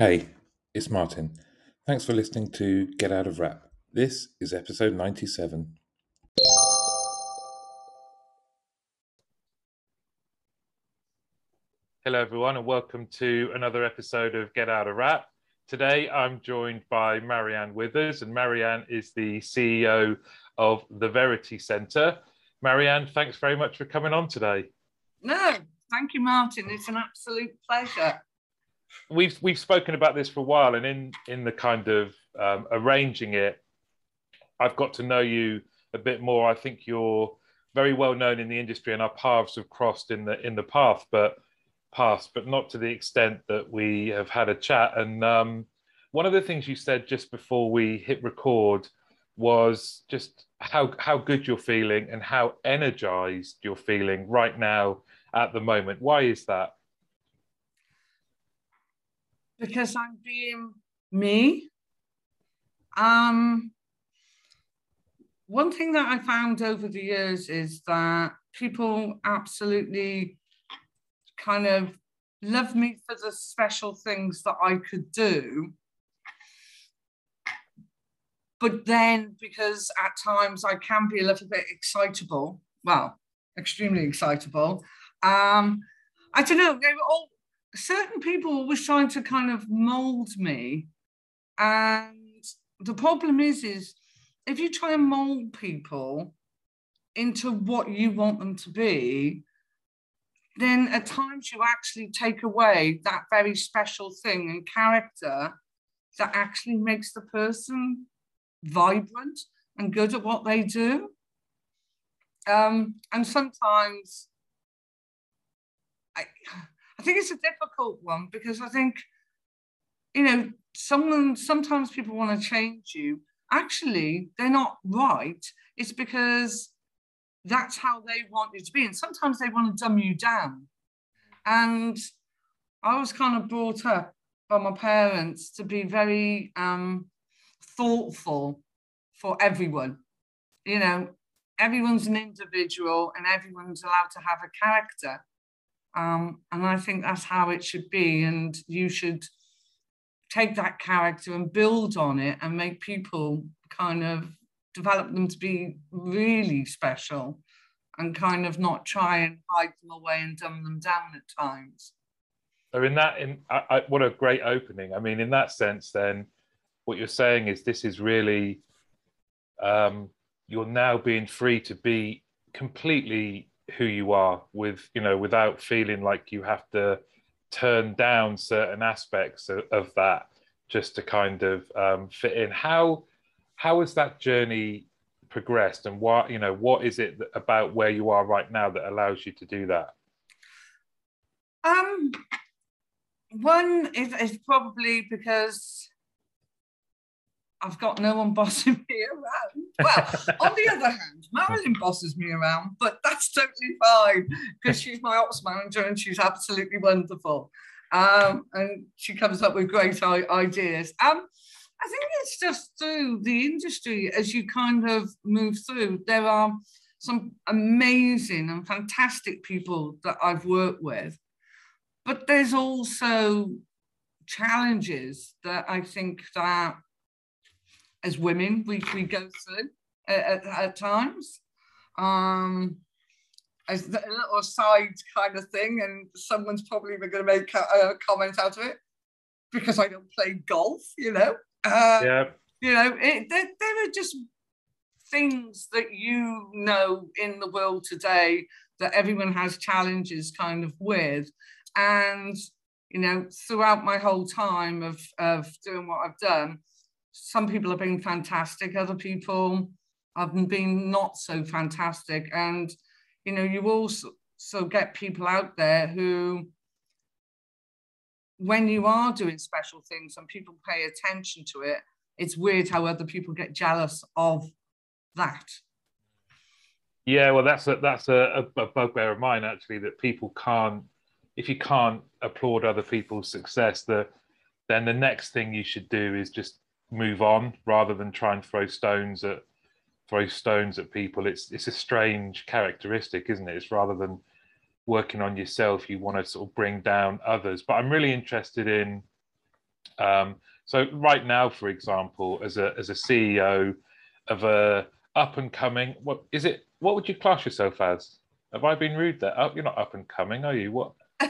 Hey, it's Martin. Thanks for listening to Get Out of Wrap. This is episode 97. Hello, everyone, and welcome to another episode of Get Out of Wrap. Today, I'm joined by Marianne Withers, and Marianne is the CEO of the Verity Centre. Marianne, thanks very much for coming on today. No, thank you, Martin. It's an absolute pleasure. We've we've spoken about this for a while, and in in the kind of um, arranging it, I've got to know you a bit more. I think you're very well known in the industry, and our paths have crossed in the in the path, but past, but not to the extent that we have had a chat. And um, one of the things you said just before we hit record was just how how good you're feeling and how energized you're feeling right now at the moment. Why is that? Because I'm being me. Um, one thing that I found over the years is that people absolutely kind of love me for the special things that I could do. But then, because at times I can be a little bit excitable, well, extremely excitable, um, I don't know, they all certain people always trying to kind of mold me. And the problem is, is if you try and mold people into what you want them to be, then at times you actually take away that very special thing and character that actually makes the person vibrant and good at what they do. Um, and sometimes I, I think it's a difficult one because I think, you know, someone sometimes people want to change you. Actually, they're not right. It's because that's how they want you to be. And sometimes they want to dumb you down. And I was kind of brought up by my parents to be very um, thoughtful for everyone. You know, everyone's an individual and everyone's allowed to have a character. Um, and I think that's how it should be. And you should take that character and build on it and make people kind of develop them to be really special and kind of not try and hide them away and dumb them down at times. So in that, in I, I, what a great opening. I mean, in that sense, then what you're saying is this is really um, you're now being free to be completely who you are with you know without feeling like you have to turn down certain aspects of, of that just to kind of um, fit in. How how has that journey progressed and what you know what is it about where you are right now that allows you to do that um one is, is probably because I've got no one bossing me around. Well, on the other hand, Marilyn bosses me around, but that's totally fine because she's my ops manager and she's absolutely wonderful. Um, and she comes up with great ideas. Um, I think it's just through the industry as you kind of move through. There are some amazing and fantastic people that I've worked with, but there's also challenges that I think that as women we, we go through at, at, at times. Um, as a little side kind of thing, and someone's probably going to make a, a comment out of it because I don't play golf, you know. Uh, yeah. You know, it, there, there are just things that you know in the world today that everyone has challenges kind of with. And, you know, throughout my whole time of, of doing what I've done, some people have been fantastic, other people have been not so fantastic. And, you know, you also so get people out there who when you are doing special things and people pay attention to it, it's weird how other people get jealous of that. Yeah, well, that's a that's a, a bugbear of mine actually that people can't if you can't applaud other people's success, that then the next thing you should do is just move on rather than try and throw stones at throw stones at people. It's it's a strange characteristic, isn't it? It's rather than working on yourself, you want to sort of bring down others. But I'm really interested in Um, so right now, for example, as a as a CEO of a up and coming, what is it? What would you class yourself as? Have I been rude there? Oh, you're not up and coming, are you? What?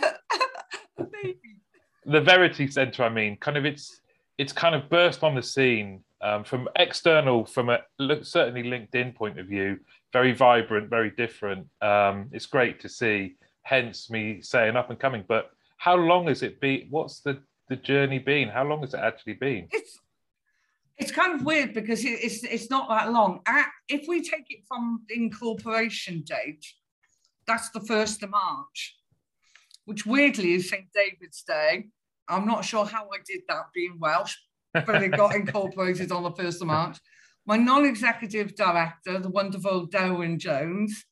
the Verity Centre, I mean, kind of it's it's kind of burst on the scene um, from external, from a certainly LinkedIn point of view, very vibrant, very different. Um, it's great to see. Hence me saying up and coming. But how long has it been? What's the the journey been? How long has it actually been? It's it's kind of weird because it's it's not that long. If we take it from the incorporation date, that's the first of March, which weirdly is St David's Day. I'm not sure how I did that being Welsh, but it got incorporated on the first of March. My non-executive director, the wonderful Darwin Jones,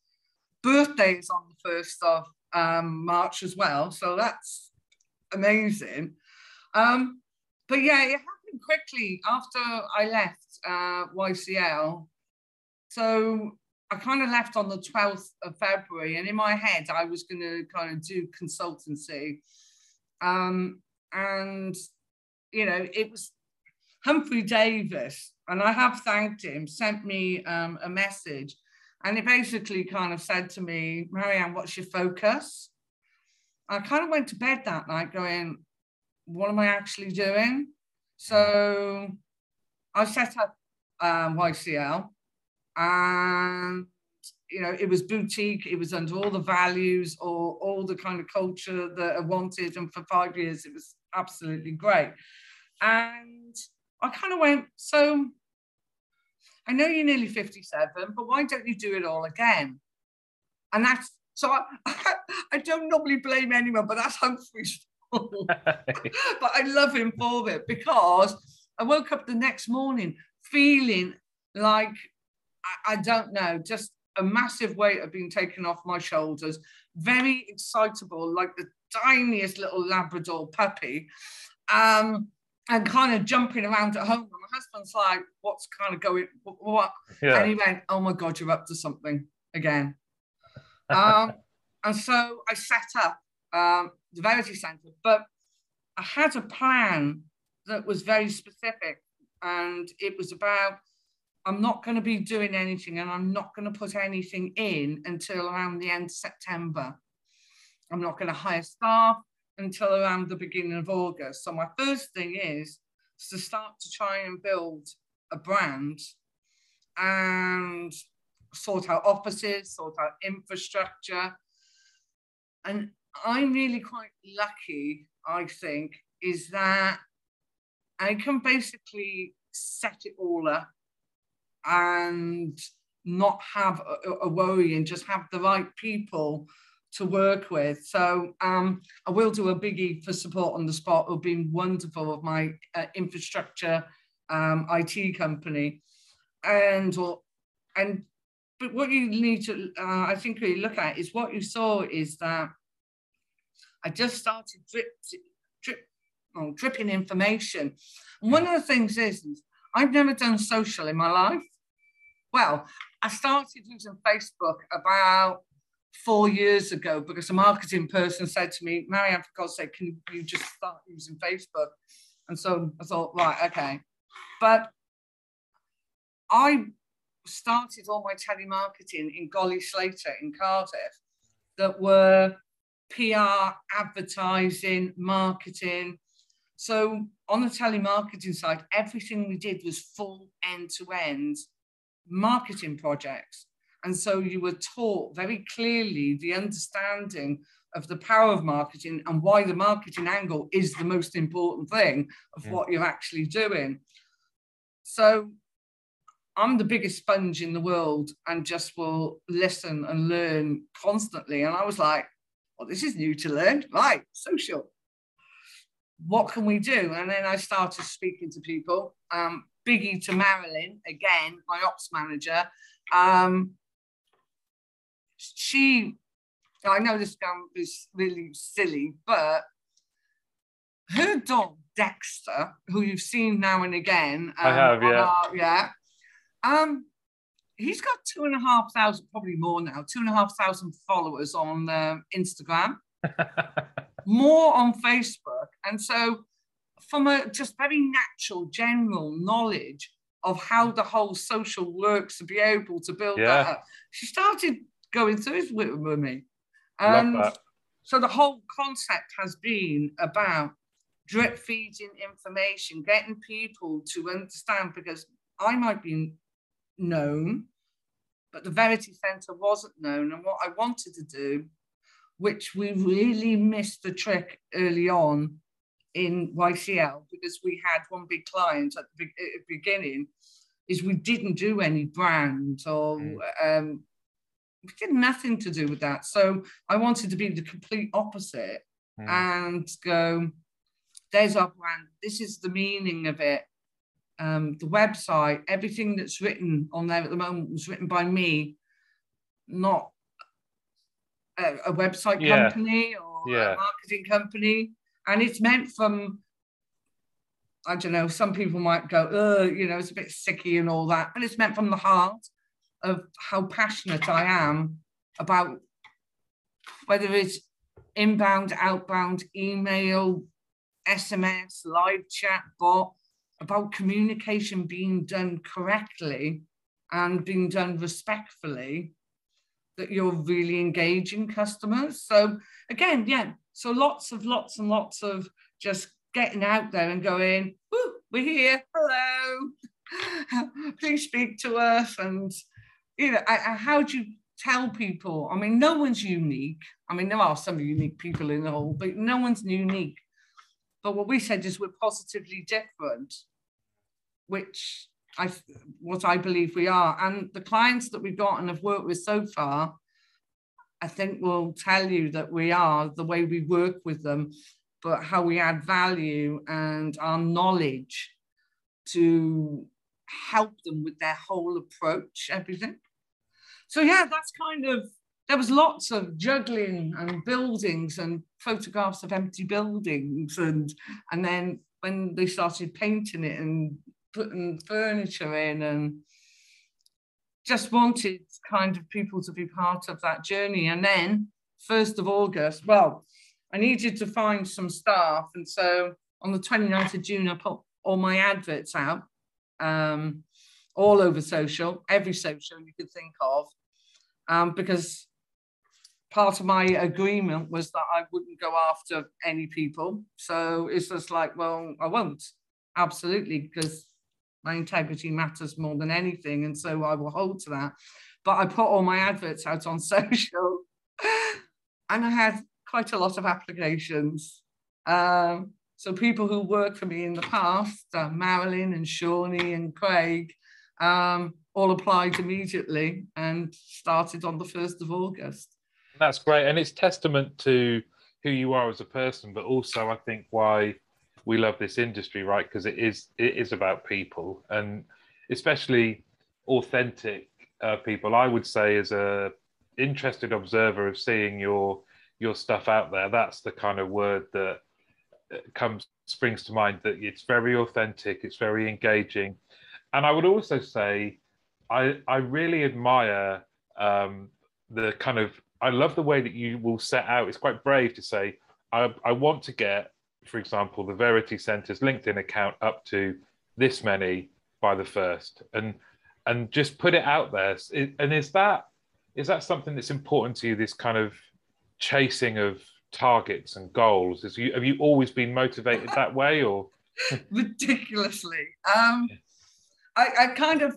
birthday is on the first of um, March as well, so that's amazing. Um, but yeah, it happened quickly after I left uh, YCL. So I kind of left on the 12th of February, and in my head, I was going to kind of do consultancy. Um, and, you know, it was Humphrey Davis, and I have thanked him, sent me um, a message, and he basically kind of said to me, Marianne, what's your focus? I kind of went to bed that night going, what am I actually doing? So I set up um, YCL and you know it was boutique it was under all the values or all the kind of culture that i wanted and for five years it was absolutely great and i kind of went so i know you're nearly 57 but why don't you do it all again and that's so i, I don't normally blame anyone but that's humphrey's fault. but I love him for it because I woke up the next morning feeling like I, I don't know, just a massive weight had been taken off my shoulders, very excitable, like the tiniest little Labrador puppy. Um, and kind of jumping around at home. And my husband's like, what's kind of going, what? Yeah. And he went, oh my God, you're up to something again. um, and so I set up um, the Verity Centre, but I had a plan that was very specific. And it was about I'm not going to be doing anything and I'm not going to put anything in until around the end of September. I'm not going to hire staff until around the beginning of August. So my first thing is to start to try and build a brand and sort out offices, sort out infrastructure. And I'm really quite lucky, I think, is that I can basically set it all up and not have a, a worry and just have the right people to work with. So um, I will do a biggie for support on the spot. It'll be wonderful of my uh, infrastructure um, IT company, and or and but what you need to uh, I think really look at is what you saw is that I just started drip drip dripping information. And one of the things is, is I've never done social in my life. Well, I started using Facebook about four years ago because a marketing person said to me, Marianne, for God's sake, can you just start using Facebook? And so I thought, right, okay. But I started all my telemarketing in Golley Slater in Cardiff that were PR, advertising, marketing. So on the telemarketing side, everything we did was full end to end marketing projects. And so you were taught very clearly the understanding of the power of marketing and why the marketing angle is the most important thing of yeah. what you're actually doing. So I'm the biggest sponge in the world and just will listen and learn constantly. And I was like, well, this is new to learn. Right, social. What can we do? And then I started speaking to people. Um, biggie to Marilyn, again, my ops manager. Um, she, I know this is really silly, but her dog Dexter, who you've seen now and again, um, I have, yeah, our, yeah. Um, he's got two and a half thousand, probably more now, two and a half thousand followers on uh, Instagram, more on Facebook, and so from a just very natural, general knowledge of how the whole social works to be able to build Yeah. that up. She started going through it with, with me. And so the whole concept has been about drip feeding information, getting people to understand because I might be known, but the Verity Centre wasn't known. And what I wanted to do, which we really missed the trick early on in YCL, because we had one big client at the at the beginning, is we didn't do any brand or Mm. um, did nothing to do with that. So I wanted to be the complete opposite Mm. and go, there's our brand. This is the meaning of it. Um, the website, everything that's written on there at the moment was written by me, not a, a website Yeah. company or Yeah. a marketing company. And it's meant from, I don't know, some people might go, you know, it's a bit sicky and all that, but it's meant from the heart of how passionate I am about whether it's inbound, outbound, email, SMS, live chat, bot, about communication being done correctly and being done respectfully, that you're really engaging customers. So again, yeah, so lots of lots and lots of just getting out there and going, we're here, hello, please speak to us. And you know, I, I, how do you tell people? I mean, no one's unique. I mean, there are some unique people in the whole, but no one's unique. But what we said is we're positively different, which I what I believe we are. And the clients that we've got and have worked with so far, I think will tell you that we are the way we work with them, but how we add value and our knowledge to help them with their whole approach, everything. So yeah, that's kind of there was lots of juggling and buildings and photographs of empty buildings and and then when they started painting it and putting furniture in and just wanted kind of people to be part of that journey. And then 1st of august well i needed to find some staff. And so on the 29th of june i put all my adverts out um, all over social every social you could think of um, because part of my agreement was that I wouldn't go after any people. So it's just like, well, I won't. Absolutely, because my integrity matters more than anything. And so I will hold to that. But I put all my adverts out on social and I had quite a lot of applications. Um, so people who worked for me in the past, uh, Marilyn and Shawnee and Craig, um, all applied immediately and started on the 1st of August. That's great, and it's testament to who you are as a person, but also I think why we love this industry, right? Because it is it is about people, and especially authentic uh, people. I would say, as a interested observer of seeing your your stuff out there, that's the kind of word that uh, comes springs to mind. That it's very authentic, it's very engaging, and I would also say, I I really admire um, the kind of I love the way that you will set out. It's quite brave to say, I, I want to get, for example, the Verity Centre's LinkedIn account up to this many by the first, and and just put it out there. And is that is that something that's important to you? This kind of chasing of targets and goals. Is you have you always been motivated that way, or ridiculously? Um, I, I kind of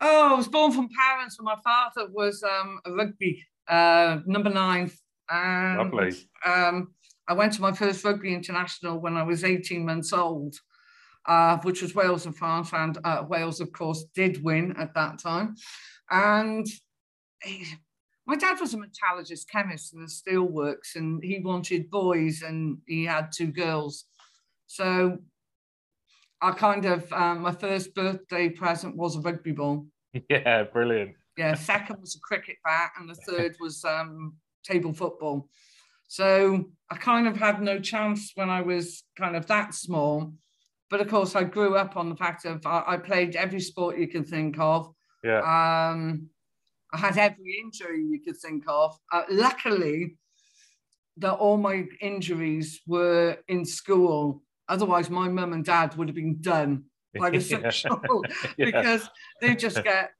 Oh, I was born from parents, and my father was um, a rugby uh, number nine. And, Lovely. Um, I went to my first rugby international when I was 18 months old, uh, which was Wales and France. And uh, Wales, of course, did win at that time. And he, my dad was a metallurgist chemist in the steelworks, and he wanted boys, and he had two girls. So I kind of um, my first birthday present was a rugby ball. Yeah, brilliant. Yeah, second was a cricket bat, and the third was um, table football. So I kind of had no chance when I was kind of that small. But of course, I grew up on the fact of I, I played every sport you can think of. Yeah. Um, I had every injury you could think of. Uh, luckily, that all my injuries were in school Otherwise, my mum and dad would have been done by the social Yeah. because they just get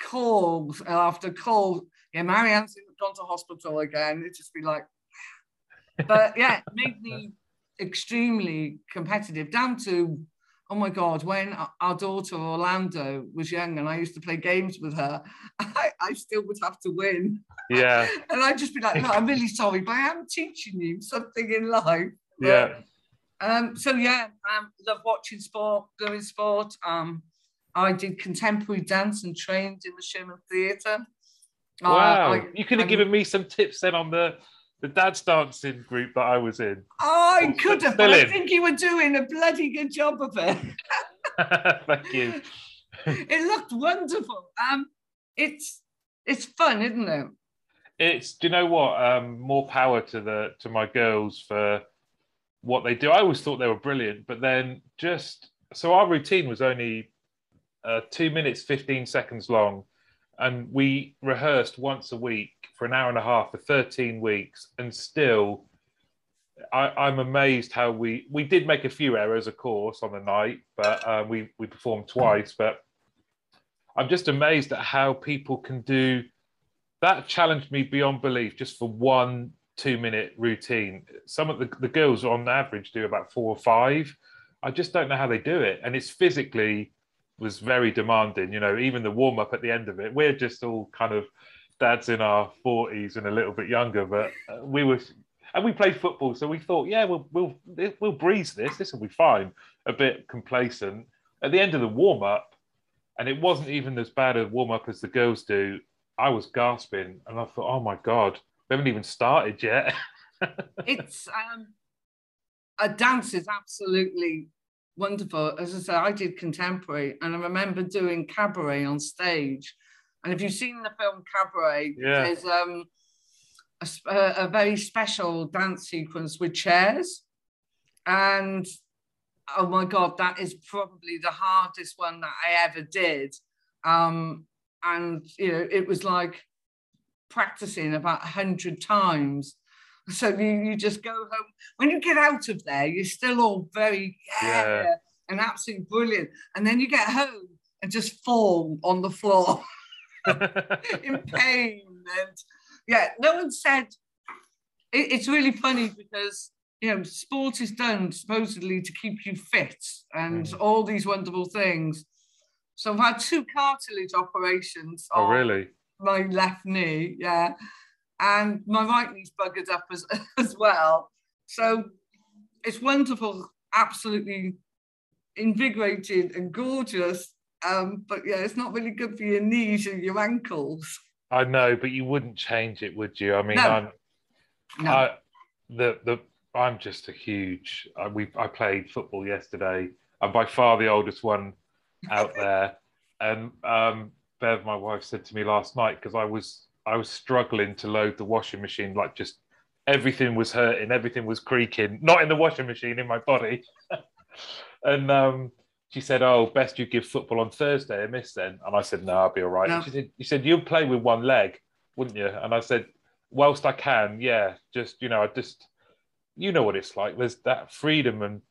calls uh, after calls. Yeah, Marianne's gone to hospital again. It'd just be like, but yeah, it made me extremely competitive down to, oh my God, when our daughter Orlando was young and I used to play games with her, I, I still would have to win. yeah, And I'd just be like, no, I'm really sorry, but I am teaching you something in life. But, yeah. Um, so yeah, um, love watching sport, doing sport. Um, I did contemporary dance and trained in the Sherman Theatre. Uh, Wow, I- you could have I- given me some tips then on the the dad's dancing group that I was in. I could have, but Still I think you were doing a bloody good job of it. Thank you. it looked wonderful. Um, it's it's fun, isn't it? It's do you know what? Um, more power to the to my girls for what they do. I always thought they were brilliant, but then just so our routine was only uh, two minutes fifteen seconds long, and we rehearsed once a week for an hour and a half for thirteen weeks, and still. I, I'm amazed how we we did make a few errors, of course, on the night, but uh, we we performed twice. But I'm just amazed at how people can do that challenged me beyond belief just for one two minute routine. Some of the, the girls on average do about four or five. I just don't know how they do it. And it's physically was very demanding you know even the warm up at the end of it. We're just all kind of dads in our 40s and a little bit younger but uh, we were and we played football so we thought yeah we'll we'll we'll breeze this. This will be fine. A bit complacent. At the end of the warm up and it wasn't even as bad a warm up as the girls do I was gasping and I thought, oh my God, we haven't even started yet. it's um a dance is absolutely wonderful. As I said, I did contemporary, and I remember doing cabaret on stage. And if you've seen the film Cabaret, Yeah. there's um a, a, a very special dance sequence with chairs, and oh my god, that is probably the hardest one that I ever did. Um, and you know, it was like practicing about a hundred times. So you, you just go home. When you get out of there, you're still all very yeah, Yeah. and absolutely brilliant. And then you get home and just fall on the floor in pain. And yeah, no one said it, it's really funny because you know sport is done supposedly to keep you fit and Mm. all these wonderful things. So I've had two cartilage operations. oh, on really? My left knee, yeah, and my right knee's buggered up as as well. So it's wonderful, absolutely invigorated and gorgeous. Um, but yeah, it's not really good for your knees and your ankles. I know, but you wouldn't change it, would you? I mean, No. I'm No, I, the the I'm just a huge. I, we I played football yesterday. I'm by far the oldest one out there, and um, Bev, my wife, said to me last night because I was I was struggling to load the washing machine, like just everything was hurting, everything was creaking, not in the washing machine, in my body, and um, she said, "Oh, best you give football on Thursday a miss then," and I said, "No, I'll be all right." No. She said, "You said you'll play with one leg, wouldn't you?" And I said, whilst I can, yeah, just you know, I just you know what it's like. There's that freedom and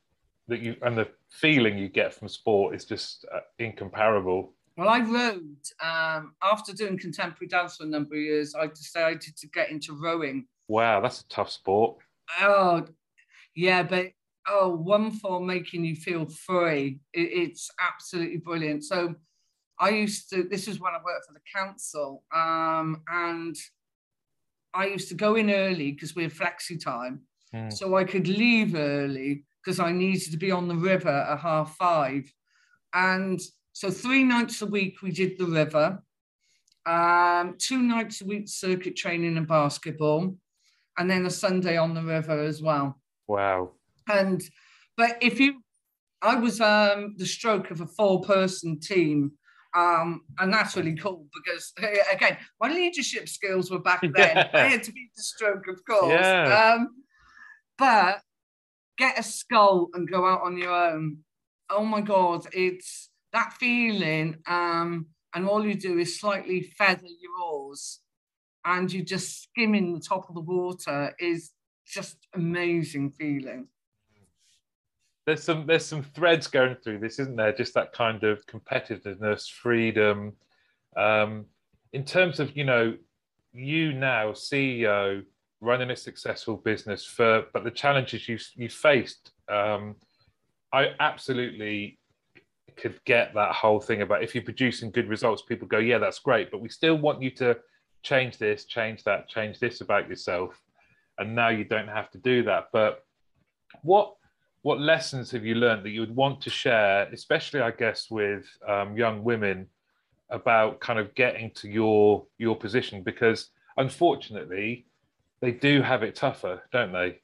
that you and the feeling you get from sport is just uh, incomparable. Well, I rode um, after doing contemporary dance for a number of years. I decided to get into rowing. Wow, that's a tough sport. Oh, yeah, but oh, one for making you feel free. It, it's absolutely brilliant. So I used to, this is when I worked for the council, um, and I used to go in early because we had flexi time. Hmm. So I could leave early because I needed to be on the river at half five. And so three nights a week we did the river, um, two nights a week circuit training and basketball, and then a Sunday on the river as well. Wow. And but if you, I was um, the stroke of a four-person team, um, and that's really cool because again, my leadership skills were back then. Yeah. I had to be the stroke, of course. Yeah. Um, but get a skull and go out on your own. Oh my god, it's that feeling. Um, and all you do is slightly feather your oars, and you just skimming the top of the water is just amazing feeling. there's some there's some threads going through this, isn't there? Just that kind of competitiveness, freedom. Um, in terms of you know, you now CEO running a successful business for, but the challenges you you faced. Um, I absolutely could get that whole thing about if you're producing good results, people go, yeah, that's great, but we still want you to change this, change that, change this about yourself. And now you don't have to do that. But what what lessons have you learned that you would want to share, especially I guess with um, young women, about kind of getting to your your position? Because unfortunately, they do have it tougher, don't they?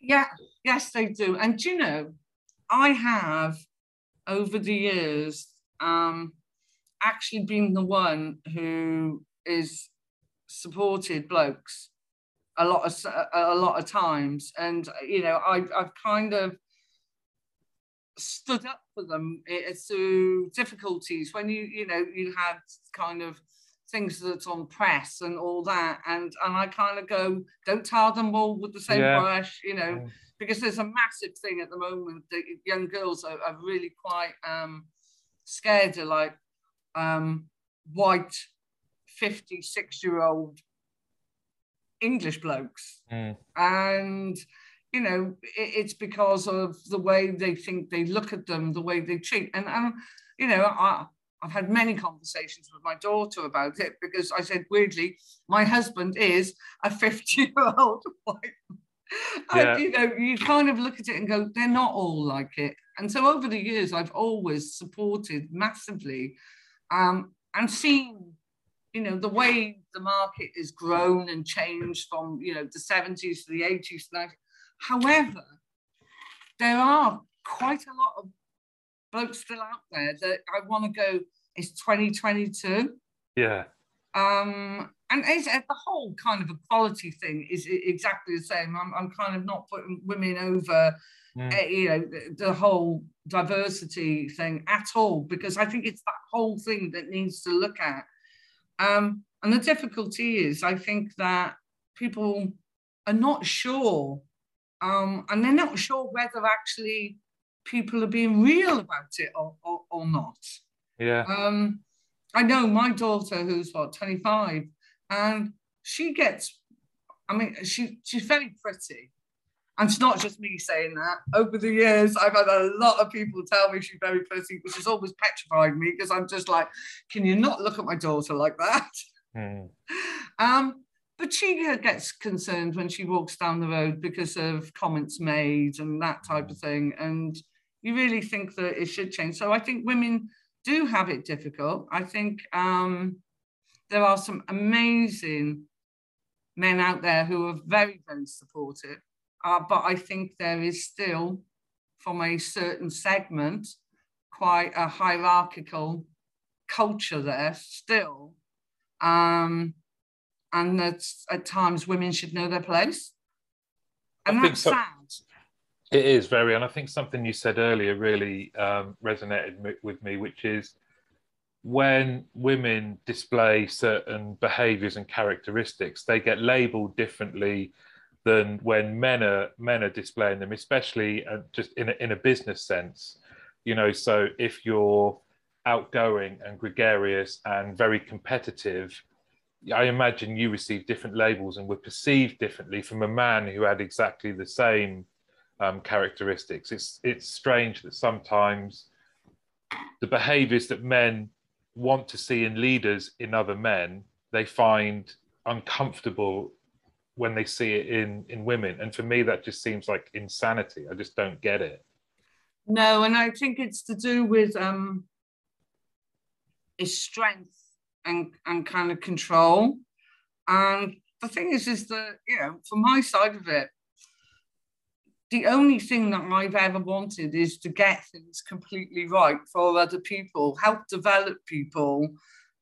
Yeah, yes, they do. And you know, I have over the years um, actually been the one who is supported blokes a lot of a lot of times, and you know I, I've kind of stood up for them eh, through difficulties when you you know you had kind of things that's on press and all that and and I kind of go don't tar them all with the same yeah. brush you know mm. Because there's a massive thing at the moment that young girls are, are really quite um scared of like um white 56 year old English blokes. Mm. And, you know, it, it's because of the way they think they look at them, the way they treat. And, and you know, I, I've had many conversations with my daughter about it because I said, weirdly, my husband is a 50 year old white. Yeah. You know, you kind of look at it and go, they're not all like it. And so over the years, I've always supported massively um, and seen you know, the way the market has grown and changed from, you know, the 70s to the 80s, 90s. However, there are quite a lot of blokes still out there that I want to go, it's 2022. Yeah. Um, and it's, the whole kind of equality thing is exactly the same. I'm, I'm kind of not putting women over, mm. uh, you know, the, the, whole diversity thing at all, because I think it's that whole thing that needs to look at um, and the difficulty is, I think that people are not sure, um, and they're not sure whether actually people are being real about it or, or, or not. Yeah. Um, I know my daughter, who's what, 25, and she gets, I mean, she, she's very pretty. And it's not just me saying that. Over the years, I've had a lot of people tell me she's very pretty, which has always petrified me because I'm just like, can you not look at my daughter like that? Mm. Um, but she gets concerned when she walks down the road because of comments made and that type of thing. And you really think that it should change. So I think women do have it difficult. I think um, there are some amazing men out there who are very, very supportive. Uh, but I think there is still, from a certain segment, quite a hierarchical culture there still. Um, and that at times women should know their place. And that's so. sad. It is very, and I think something you said earlier really um, resonated with me, which is when women display certain behaviors and characteristics, they get labeled differently than when men are men are displaying them, especially uh, just in a, in a business sense. You know, so if you're outgoing and gregarious and very competitive, I imagine you receive different labels and were perceived differently from a man who had exactly the same um, characteristics. It's it's strange that sometimes the behaviours that men want to see in leaders in other men they find uncomfortable when they see it in in women. And for me that just seems like insanity. I just don't get it. No and i think it's to do with um his strength and and kind of control. And the thing is is that you know from my side of it the only thing that I've ever wanted is to get things completely right for other people, help develop people.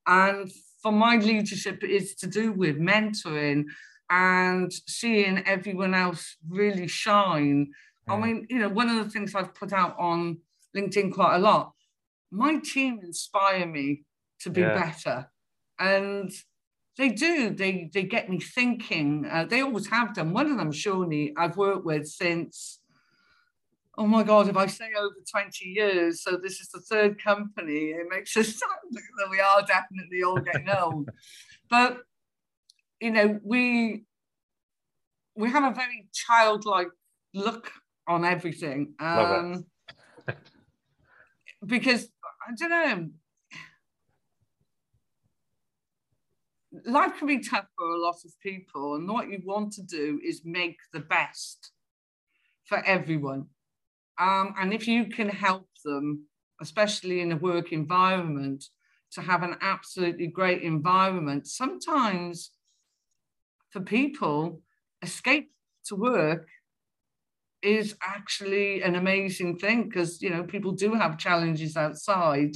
And for my leadership, is to do with mentoring and seeing everyone else really shine. Mm. I mean, you know, one of the things I've put out on LinkedIn quite a lot, my team inspire me to be yeah. better. And they do, they they get me thinking. Uh, they always have done. One of them, Shawnee, I've worked with since oh my God, if I say over 20 years, so this is the third company, it makes us sound that we are definitely all getting old. But, you know, we we have a very childlike look on everything. Um, because, I don't know, life can be tough for a lot of people, and what you want to do is make the best for everyone. Um, and if you can help them, especially in a work environment, to have an absolutely great environment, sometimes for people, escape to work is actually an amazing thing because you know people do have challenges outside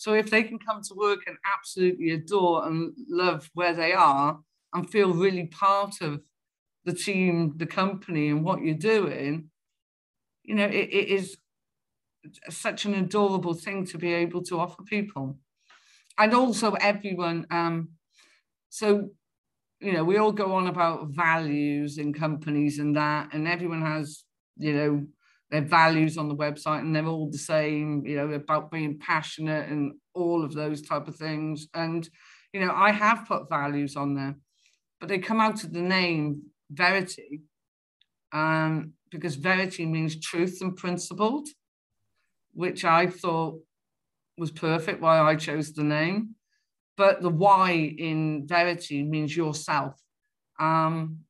so if they can come to work and absolutely adore and love where they are and feel really part of the team the company and what you're doing you know, it, it is such an adorable thing to be able to offer people. And also everyone, um, so, you know, we all go on about values in companies and that, and everyone has, you know, their values on the website and they're all the same, you know, about being passionate and all of those type of things. And, you know, I have put values on there, but they come out of the name Verity. Um, because verity means truth and principled, which I thought was perfect why I chose the name. But the why in verity means yourself. Um,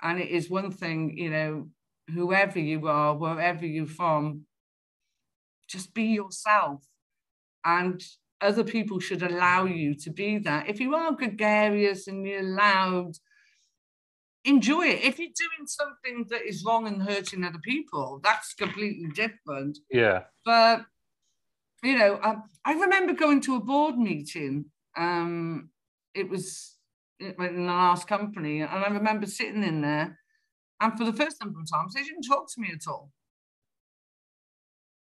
and it is one thing, you know, whoever you are, wherever you're from, just be yourself. And other people should allow you to be that. If you are gregarious and you're loud enjoy it. If you're doing something that is wrong and hurting other people, that's completely different. Yeah. But you know, I, I remember going to a board meeting. Um, it was in the last company, and I remember sitting in there, and for the first number of times, they didn't talk to me at all.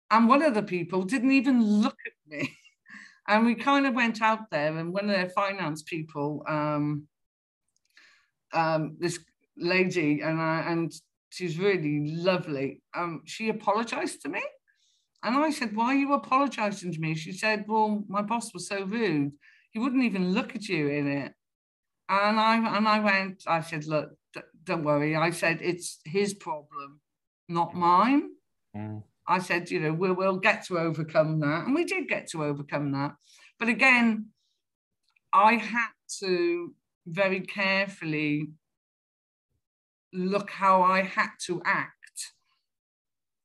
And one of the people didn't even look at me. and we kind of went out there, and one of their finance people, um, um, this lady, and I, and she's really lovely. Um, she apologized to me. And I said, Why are you apologizing to me? She said, Well, my boss was so rude. He wouldn't even look at you in it. And I and I went, I said, Look, don't worry. I said, It's his problem, not mine. Mm. I said, you know, we'll, we'll get to overcome that. And we did get to overcome that. But again, I had to very carefully look how I had to act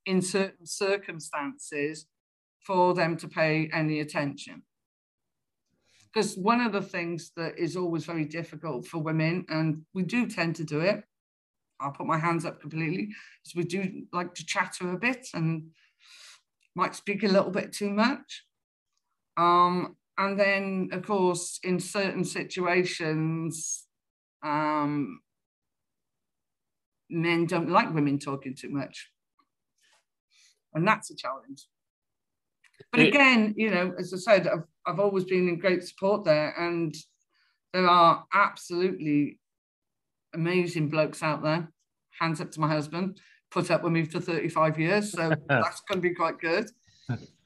in certain circumstances for them to pay any attention. Because one of the things that is always very difficult for women, and we do tend to do it, I'll put my hands up completely, is we do like to chatter a bit and might speak a little bit too much. Um, and then, of course, in certain situations, um, men don't like women talking too much. And that's a challenge. But again, you know, as I said, I've, I've always been in great support there. And there are absolutely amazing blokes out there. Hands up to my husband, put up with me for 35 years. So that's going to be quite good.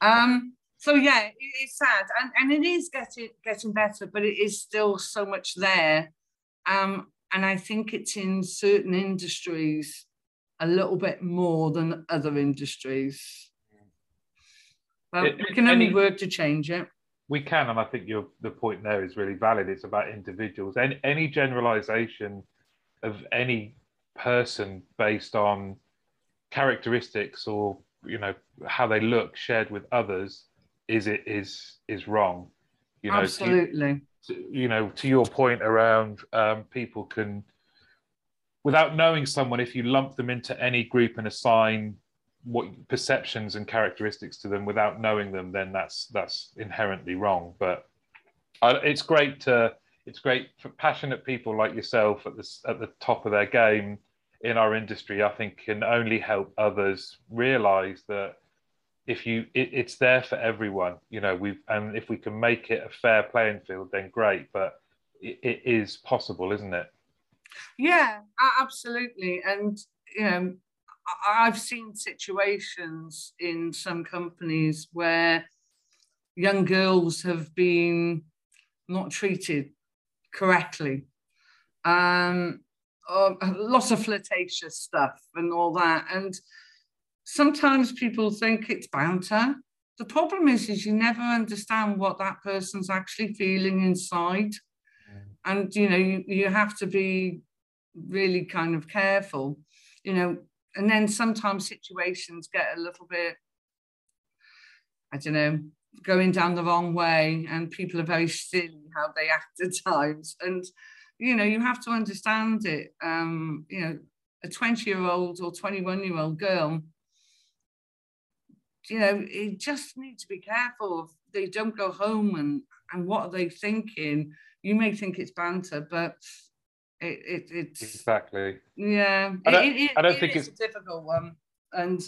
Um, so yeah, it's sad. And, and it is getting getting better, but it is still so much there. Um, and I think it's in certain industries a little bit more than other industries. But it, we can only any, work to change it. We can, and I think your the point there is really valid. It's about individuals. Any any generalization of any person based on characteristics or you know how they look shared with others is it is is wrong. You know, absolutely you know, to your point around um, people can, without knowing someone, if you lump them into any group and assign what perceptions and characteristics to them without knowing them, then that's that's inherently wrong. But I, it's great to it's great for passionate people like yourself at the at the top of their game in our industry. I think can only help others realize that if you it, it's there for everyone you know we've and if we can make it a fair playing field then great but it, it is possible isn't it yeah absolutely and you know I've seen situations in some companies where young girls have been not treated correctly. Um, uh, lots of flirtatious stuff and all that. And sometimes people think it's banter. The problem is, is you never understand what that person's actually feeling inside. Mm. And you know, you, you have to be really kind of careful, you know, and then sometimes situations get a little bit, I don't know, going down the wrong way, and people are very silly how they act at times. And you know, you have to understand it. Um, you know, a 20 year old or 21 year old girl, you know, you just need to be careful. They don't go home and, and what are they thinking? You may think it's banter, but it, it it's exactly yeah. I don't, it, it, I don't think it's a difficult one, and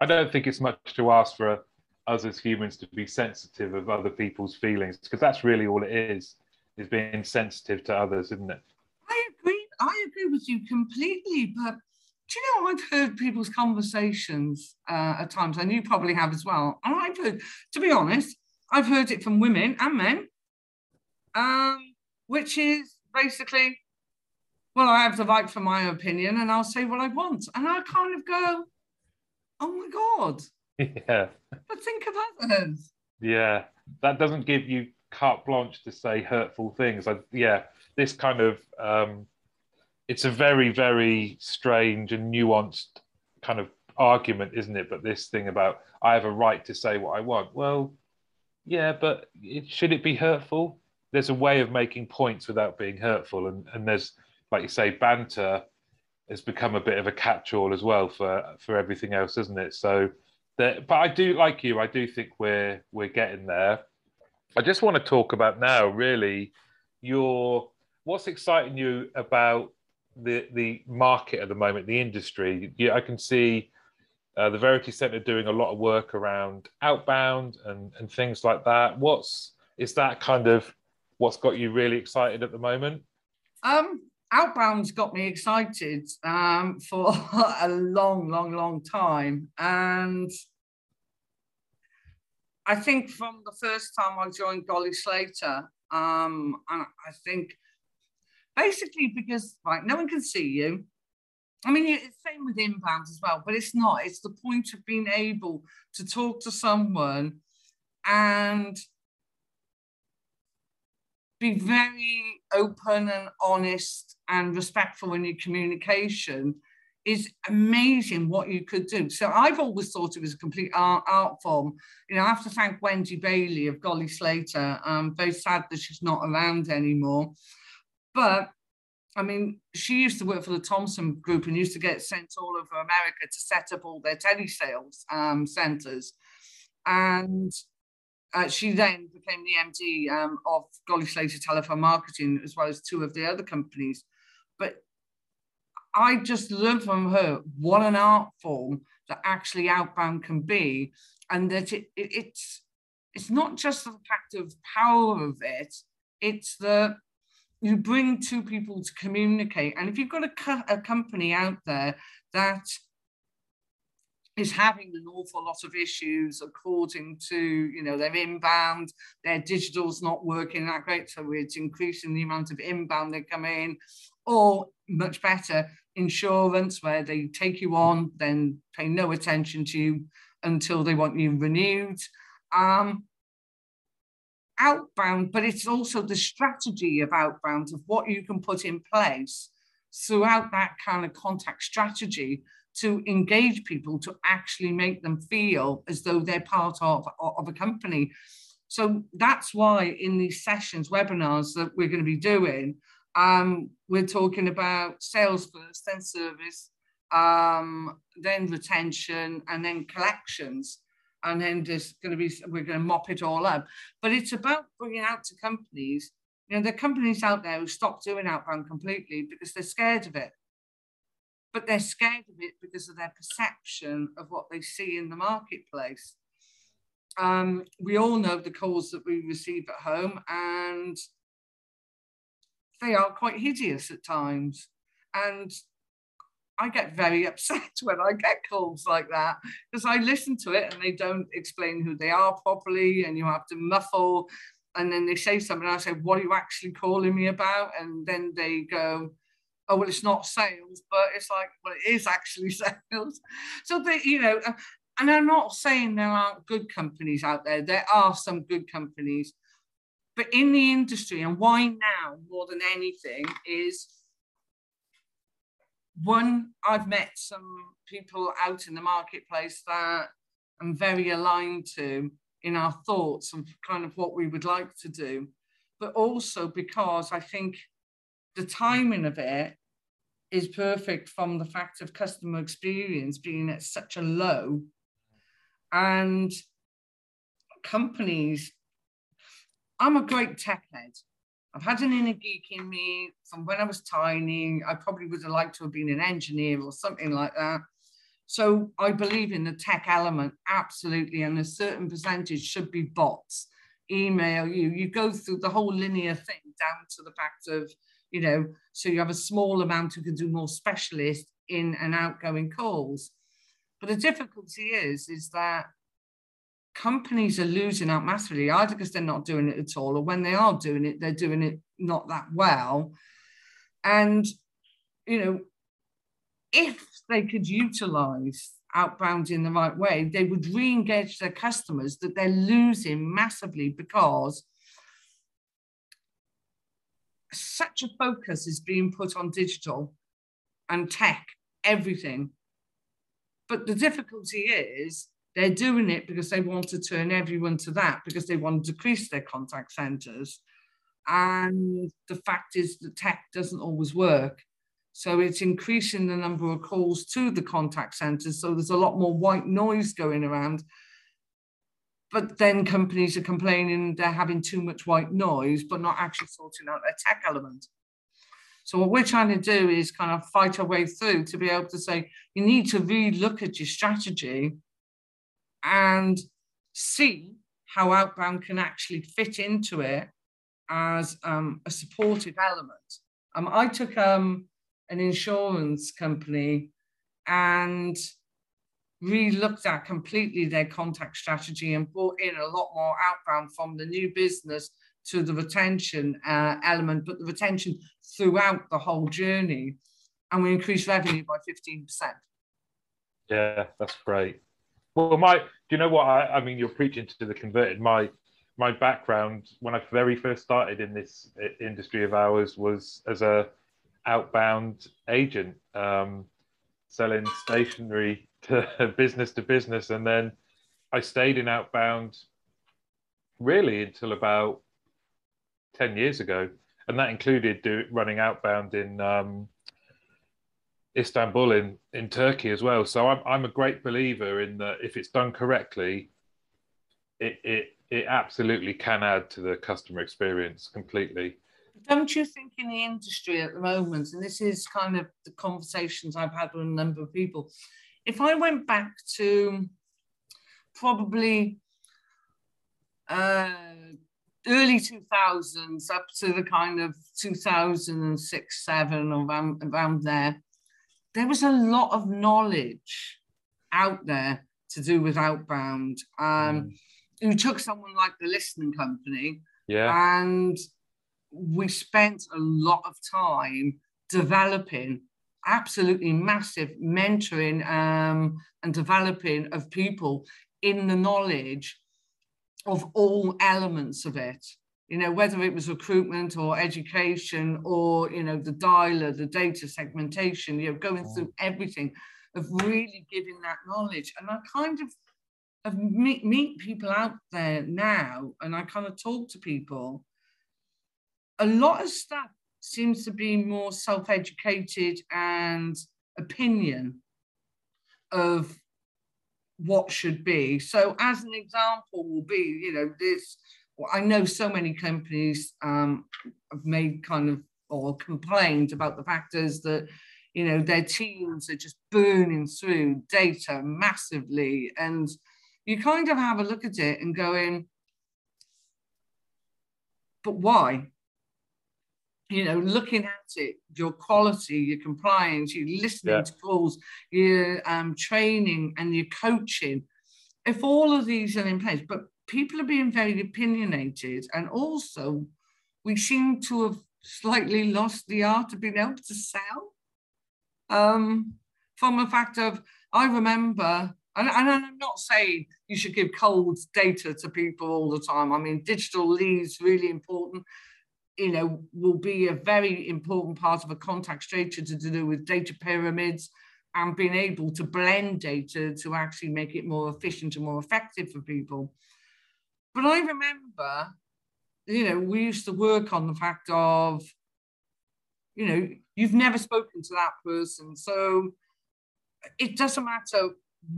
I don't think it's much to ask for us as humans to be sensitive of other people's feelings because that's really all it is is being sensitive to others, isn't it? I agree. I agree with you completely. But do you know, I've heard people's conversations uh, at times, and you probably have as well. And I've heard, to be honest, I've heard it from women and men, um, which is basically, well, I have the right for my opinion, and I'll say what I want. And I kind of go, oh my God. Yeah. But think of others. Yeah. That doesn't give you carte blanche to say hurtful things. I, yeah, this kind of um, it's a very very strange and nuanced kind of argument, isn't it? But this thing about I have a right to say what I want. Well, yeah, but it, should it be hurtful? There's a way of making points without being hurtful, and and there's like you say, banter has become a bit of a catch-all as well for for everything else, isn't it? So. That, but I do like you. I do think we're we're getting there. I just want to talk about now, really, your what's exciting you about the the market at the moment, the industry. Yeah, I can see uh, the Verity Centre doing a lot of work around outbound and and things like that. What's is that kind of what's got you really excited at the moment? Um, outbound's got me excited um, for a long, long, long time, and I think from the first time I joined Golley Slater, um, and I think basically because right, no one can see you. I mean, it's same with inbound as well, but it's not. It's the point of being able to talk to someone and be very open and honest and respectful in your communication is amazing what you could do. So I've always thought it was a complete art, art form. You know, I have to thank Wendy Bailey of Golley Slater. I'm very sad that she's not around anymore. But I mean, she used to work for the Thompson Group and used to get sent all over America to set up all their telesales um, centers. And uh, she then became the MD um, of Golley Slater Telephone Marketing, as well as two of the other companies. But I just learned from her what an art form that actually outbound can be, and that it, it, it's it's not just the fact of power of it; it's the you bring two people to communicate. And if you've got a, a company out there that is having an awful lot of issues according to you know their inbound their digital's not working that great so it's increasing the amount of inbound they come in or much better insurance where they take you on, then pay no attention to you until they want you renewed. Um, outbound, but it's also the strategy of outbound of what you can put in place throughout that kind of contact strategy to engage people to actually make them feel as though they're part of, of a company. So that's why in these sessions, webinars that we're going to be doing, um, we're talking about sales first, then service, um, then retention, and then collections. And then there's going to be, we're going to mop it all up. But it's about bringing out to companies, you know, the companies out there who stop doing outbound completely because they're scared of it. But they're scared of it because of their perception of what they see in the marketplace. Um, we all know the calls that we receive at home, and they are quite hideous at times. And I get very upset when I get calls like that because I listen to it and they don't explain who they are properly, and you have to muffle. And then they say something, and I say, What are you actually calling me about? And then they go, Oh, well, it's not sales, but it's like, Well, it is actually sales. So they, you know, uh, and I'm not saying there aren't good companies out there, there are some good companies. But in the industry, and why now more than anything, is one, I've met some people out in the marketplace that I'm very aligned to in our thoughts of kind of what we would like to do, but also because I think the timing of it is perfect from the fact of customer experience being at such a low and companies. I'm a great tech head. I've had an inner geek in me from when I was tiny. I probably would have liked to have been an engineer or something like that. So I believe in the tech element, absolutely. And a certain percentage should be bots, email you. You go through the whole linear thing down to the fact of, you know, so you have a small amount who can do more specialist in and outgoing calls. But the difficulty is, is that companies are losing out massively, either because they're not doing it at all, or when they are doing it, they're doing it not that well. And, you know, if they could utilize outbound in the right way, they would re engage their customers that they're losing massively because such a focus is being put on digital and tech, everything. But the difficulty is they're doing it because they want to turn everyone to that because they want to decrease their contact centers. And the fact is that tech doesn't always work. So it's increasing the number of calls to the contact centers. So there's a lot more white noise going around. But then companies are complaining they're having too much white noise, but not actually sorting out their tech element. So what we're trying to do is kind of fight our way through to be able to say, you need to really look at your strategy and see how outbound can actually fit into it as um, a supportive element. Um, I took um, an insurance company and re-looked at completely their contact strategy and brought in a lot more outbound from the new business to the retention uh, element, but the retention throughout the whole journey. And we increased revenue by 15%. Yeah, that's great. Well, my, do you know what? I, I mean, you're preaching to the converted. My, my background when I very first started in this industry of ours was as a outbound agent, um, selling stationery to business to business, and then I stayed in outbound really until about ten years ago, and that included do, running outbound in um, Istanbul in, in Turkey as well. So I'm, I'm a great believer in that if it's done correctly, it, it, it absolutely can add to the customer experience completely. Don't you think in the industry at the moment, and this is kind of the conversations I've had with a number of people, if I went back to probably uh, early 2000s up to the kind of 2006, 7, around, around there, there was a lot of knowledge out there to do with outbound. Um, mm. Took someone like the listening company, yeah, and we spent a lot of time developing absolutely massive mentoring um, and developing of people in the knowledge of all elements of it you know, whether it was recruitment or education or, you know, the dialer, the data segmentation, you know, going mm. through everything of really giving that knowledge. And I kind of, of meet, meet people out there now and I kind of talk to people. A lot of stuff seems to be more self-educated and opinion of what should be. So as an example will be, you know, this I know so many companies um, have made kind of or complained about the factors that you know their teams are just burning through data massively and you kind of have a look at it and going but why you know, looking at it, your quality, your compliance, your listening Yeah. to calls, your um, training and your coaching, if all of these are in place, but people are being very opinionated and also we seem to have slightly lost the art of being able to sell. Um, from the fact of, I remember, and, and I'm not saying you should give cold data to people all the time. I mean, digital leads really important. You know, will be a very important part of a contact strategy to do with data pyramids and being able to blend data to actually make it more efficient and more effective for people. But I remember, you know, we used to work on the fact of, you know, you've never spoken to that person. So it doesn't matter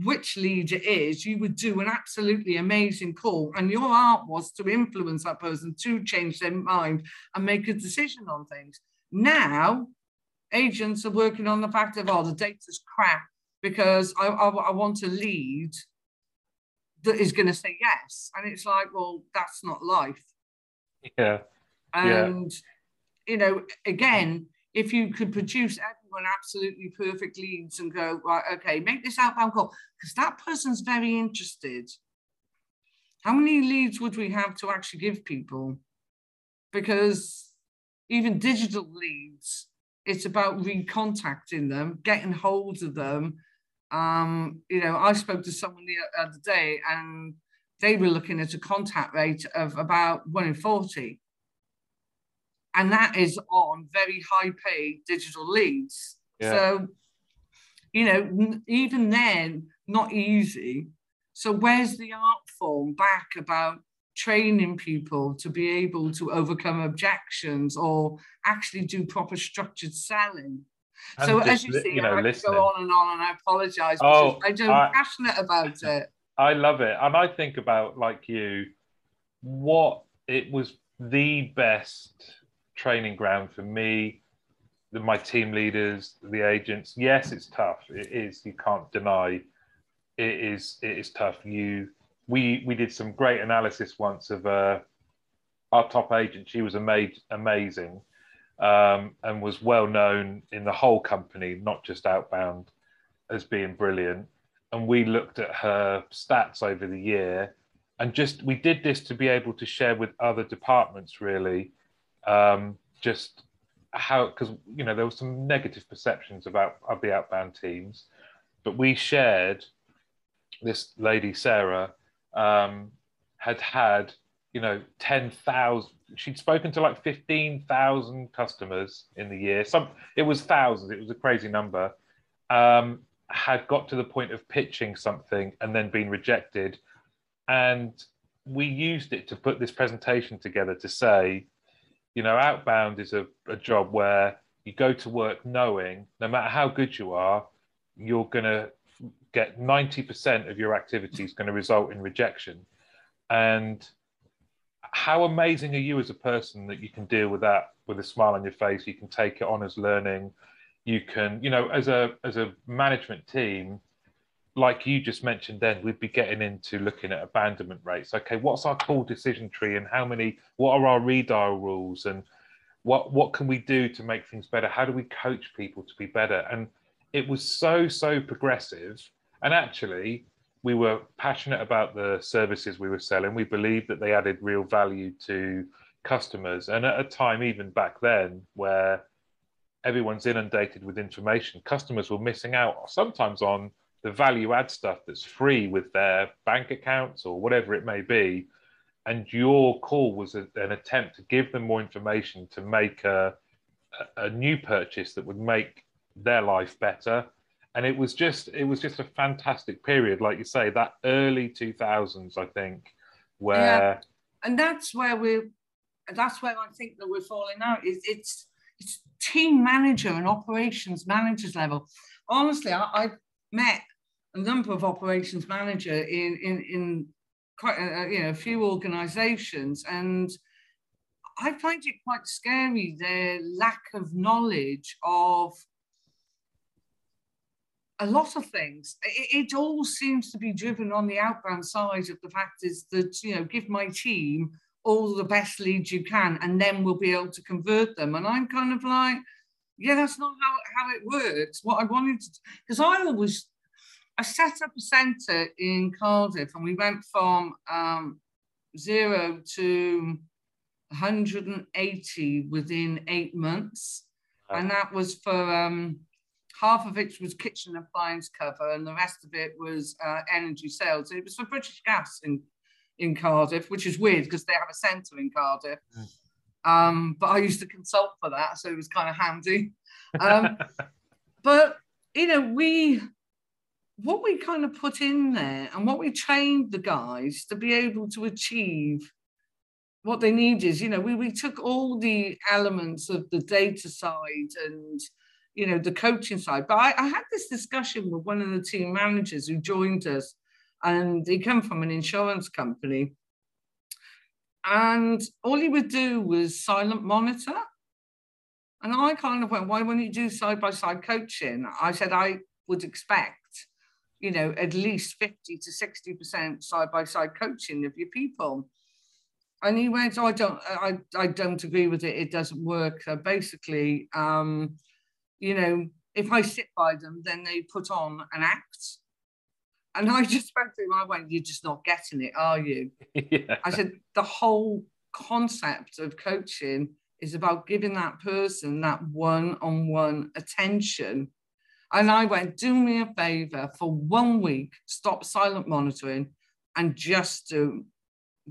which lead it is, you would do an absolutely amazing call. And your art was to influence that person to change their mind and make a decision on things. Now, agents are working on the fact of, oh, the data's crap because I, I, I want a lead that is going to say yes. And it's like, well, that's not life. Yeah. Yeah. And, you know, again, if you could produce everyone absolutely perfect leads and go, right, okay, make this outbound call, because that person's very interested. How many leads would we have to actually give people? Because even digital leads, it's about recontacting them, getting hold of them. Um, you know, I spoke to someone the other day and they were looking at a contact rate of about one in 40 and that is on very high paid digital leads. Yeah. So, you know, even then, not easy. So, where's the art form back about training people to be able to overcome objections or actually do proper structured selling? And so, just as you see, you know, I listening. go on and on, and I apologize Oh, because I'm I- passionate about it. I love it. And I think about like you, what it was the best training ground for me, the, my team leaders, the agents. Yes, it's tough. It is. You can't deny. It is. It is tough. You. We we did some great analysis once of uh, our top agent. She was ama- amazing, um, and was well known in the whole company, not just outbound, as being brilliant and we looked at her stats over the year and just we did this to be able to share with other departments really um, just how because you know there were some negative perceptions about of the outbound teams but we shared this lady sarah um, had had you know 10,000 she'd spoken to like 15,000 customers in the year some it was thousands it was a crazy number um, had got to the point of pitching something and then been rejected. And we used it to put this presentation together to say, you know, outbound is a, a job where you go to work knowing no matter how good you are, you're going to get 90% of your activities going to result in rejection. And how amazing are you as a person that you can deal with that with a smile on your face? You can take it on as learning you can you know as a as a management team like you just mentioned then we'd be getting into looking at abandonment rates. Okay what's our call decision tree and how many what are our redial rules and what what can we do to make things better? How do we coach people to be better? And it was so so progressive. And actually we were passionate about the services we were selling. We believed that they added real value to customers. And at a time even back then where everyone's inundated with information. Customers were missing out sometimes on the value add stuff that's free with their bank accounts or whatever it may be. And your call was a, an attempt to give them more information to make a, a new purchase that would make their life better. And it was just it was just a fantastic period, like you say, that early two thousands, I think, where Yeah. And that's where we're that's where I think that we're falling out. Is it's it's team manager and operations managers level. Honestly, I, I've met a number of operations manager in in in quite a, you know a few organisations, and I find it quite scary their lack of knowledge of a lot of things. It, it all seems to be driven on the outbound side of the fact is that you know give my team all the best leads you can, and then we'll be able to convert them. And I'm kind of like, yeah, that's not how, how it works. What I wanted to, because I always, I set up a centre in Cardiff and we went from um, zero to 180 within eight months. And that was for um, half of it was kitchen appliance cover and the rest of it was uh, energy sales. It was for British Gas in, in Cardiff, which is weird because they have a centre in Cardiff. Mm. Um, but I used to consult for that, so it was kind of handy. Um, but you know, we what we kind of put in there and what we trained the guys to be able to achieve what they need is, you know, we, we took all the elements of the data side and, you know, the coaching side. But I, I had this discussion with one of the team managers who joined us, and he came from an insurance company. And all he would do was silent monitor. And I kind of went, why wouldn't you do side by side coaching? I said, I would expect, you know, at least 50 to 60% side by side coaching of your people. And he went, oh, I don't, I, I don't agree with it. It doesn't work. Uh, basically, um, you know, if I sit by them, then they put on an act. And I just spoke to him. I went, You're just not getting it, are you? yeah. I said, The whole concept of coaching is about giving that person that one on one attention. And I went, Do me a favor for one week, stop silent monitoring and just do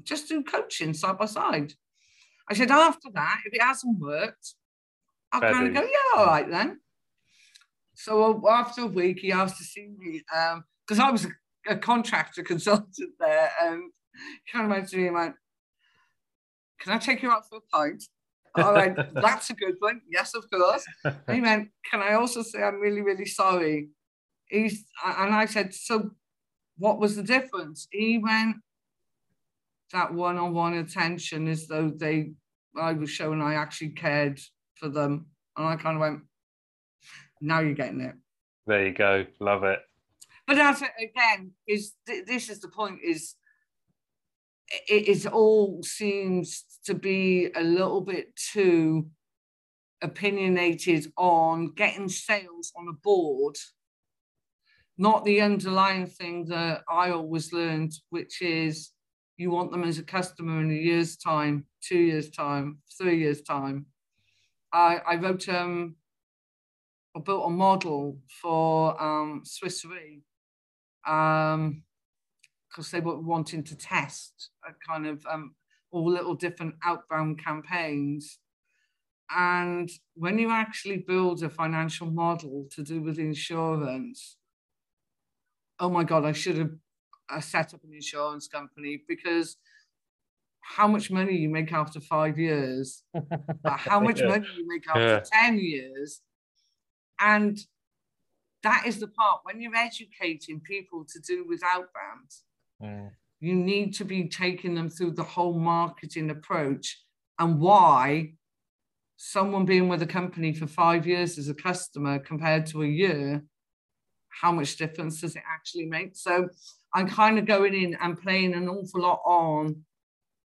just do coaching side by side. I said, after that, if it hasn't worked, I'll kind of go, yeah, all right then. So after a week, he asked to see me because um, I was a, a, contractor consultant there, and he kind of went to me and went, "Can I take you out for a pint?" I went, "That's a good one. Yes, of course." And he went, "Can I also say I'm really, really sorry?" He's and I said, "So, what was the difference?" He went, "That one-on-one attention, as though they, I was showing I actually cared for them," and I kind of went now you're getting it. There you go. Love it. But that's again is this is the point is it, it all seems to be a little bit too opinionated on getting sales on a board, not the underlying thing that I always learned, which is you want them as a customer in a year's time, two years' time, three years' time. I, I wrote um, or built a model for um, Swiss Re because they were wanting to test a kind of um, all little different outbound campaigns. And when you actually build a financial model to do with insurance, oh my God, I should have uh, set up an insurance company because how much money you make after five years, how much yeah. money you make after yeah. 10 years, and that is the part when you're educating people to do with outbound, mm. you need to be taking them through the whole marketing approach and why someone being with a company for five years as a customer compared to a year, how much difference does it actually make? So I'm kind of going in and playing an awful lot on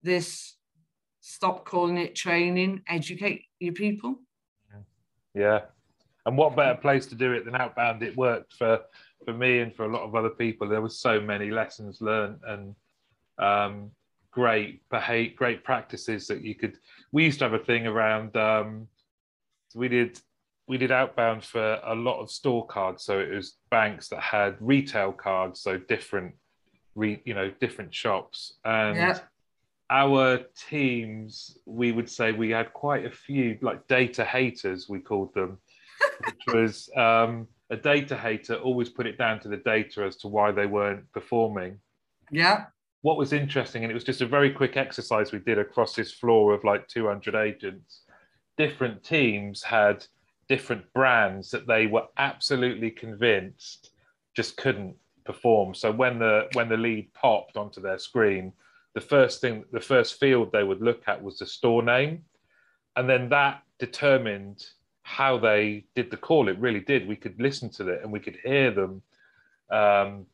this stop calling it training, educate your people. Yeah, and what better place to do it than outbound? It worked for for me and for a lot of other people. There was so many lessons learned and um, great behave, great practices that you could. We used to have a thing around. Um, we did we did outbound for a lot of store cards. So it was banks that had retail cards, so different, re, you know, different shops. And our teams, we would say we had quite a few like data haters, we called them, which was um, a data hater always put it down to the data as to why they weren't performing. Yeah. What was interesting, and it was just a very quick exercise we did across this floor of like 200 agents, different teams had different brands that they were absolutely convinced just couldn't perform. So when the when the lead popped onto their screen, the first thing the first field they would look at was the store name. And then that determined how they did the call. It really did. We could listen to it and we could hear them. Um,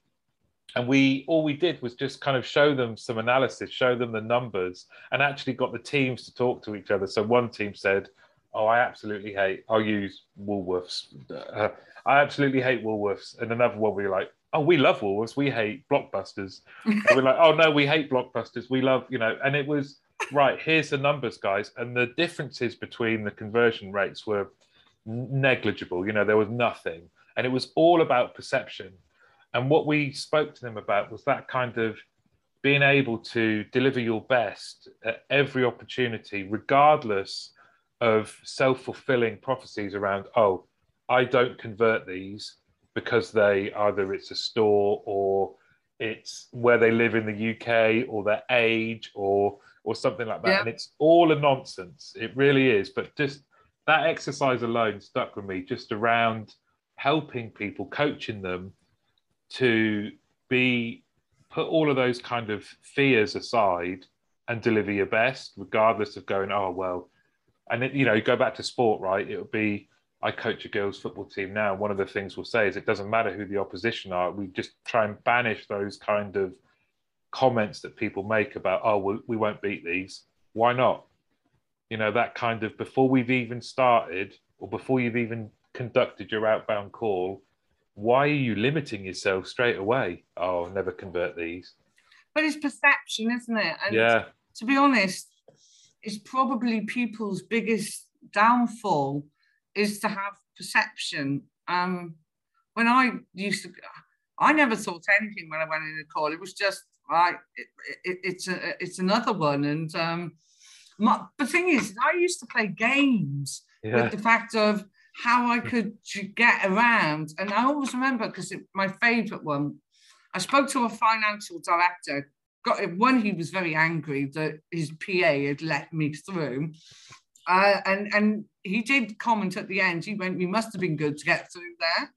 and we all we did was just kind of show them some analysis show them the numbers and actually got the teams to talk to each other. So one team said oh i absolutely hate i'll use woolworths. Uh, i absolutely hate woolworths. And another one we were like oh we love woolworths. We hate blockbusters. And we're like oh no we hate blockbusters. We love you know and it was right here's the numbers guys and the differences between the conversion rates were negligible you know there was nothing and it was all about perception. And what we spoke to them about was that kind of being able to deliver your best at every opportunity, regardless of self fulfilling prophecies around, oh, I don't convert these because they either it's a store or it's where they live in the UK or their age or or something like that. Yeah. And it's all a nonsense. It really is. But just that exercise alone stuck with me just around helping people, coaching them to be put all of those kind of fears aside and deliver your best, regardless of going, oh well. And it, you know, you go back to sport, right? It would be I coach a girls' football team now. One of the things we'll say is it doesn't matter who the opposition are. We just try and banish those kind of comments that people make about, oh, we, we won't beat these. Why not? You know, that kind of before we've even started or before you've even conducted your outbound call, why are you limiting yourself straight away? Oh, I'll never convert these. But it's perception, isn't it? And yeah. To be honest, it's probably people's biggest downfall is to have perception. Um, when I used to, I never thought anything when I went in a call. It was just right. It, it, it's a, it's another one. And um, my, the thing is, I used to play games yeah. with the fact of how I could get around. And I always remember because my favorite one, I spoke to a financial director. Got it when he was very angry that his PA had let me through. Uh, and and he did comment at the end. He went, "We must have been good to get through there."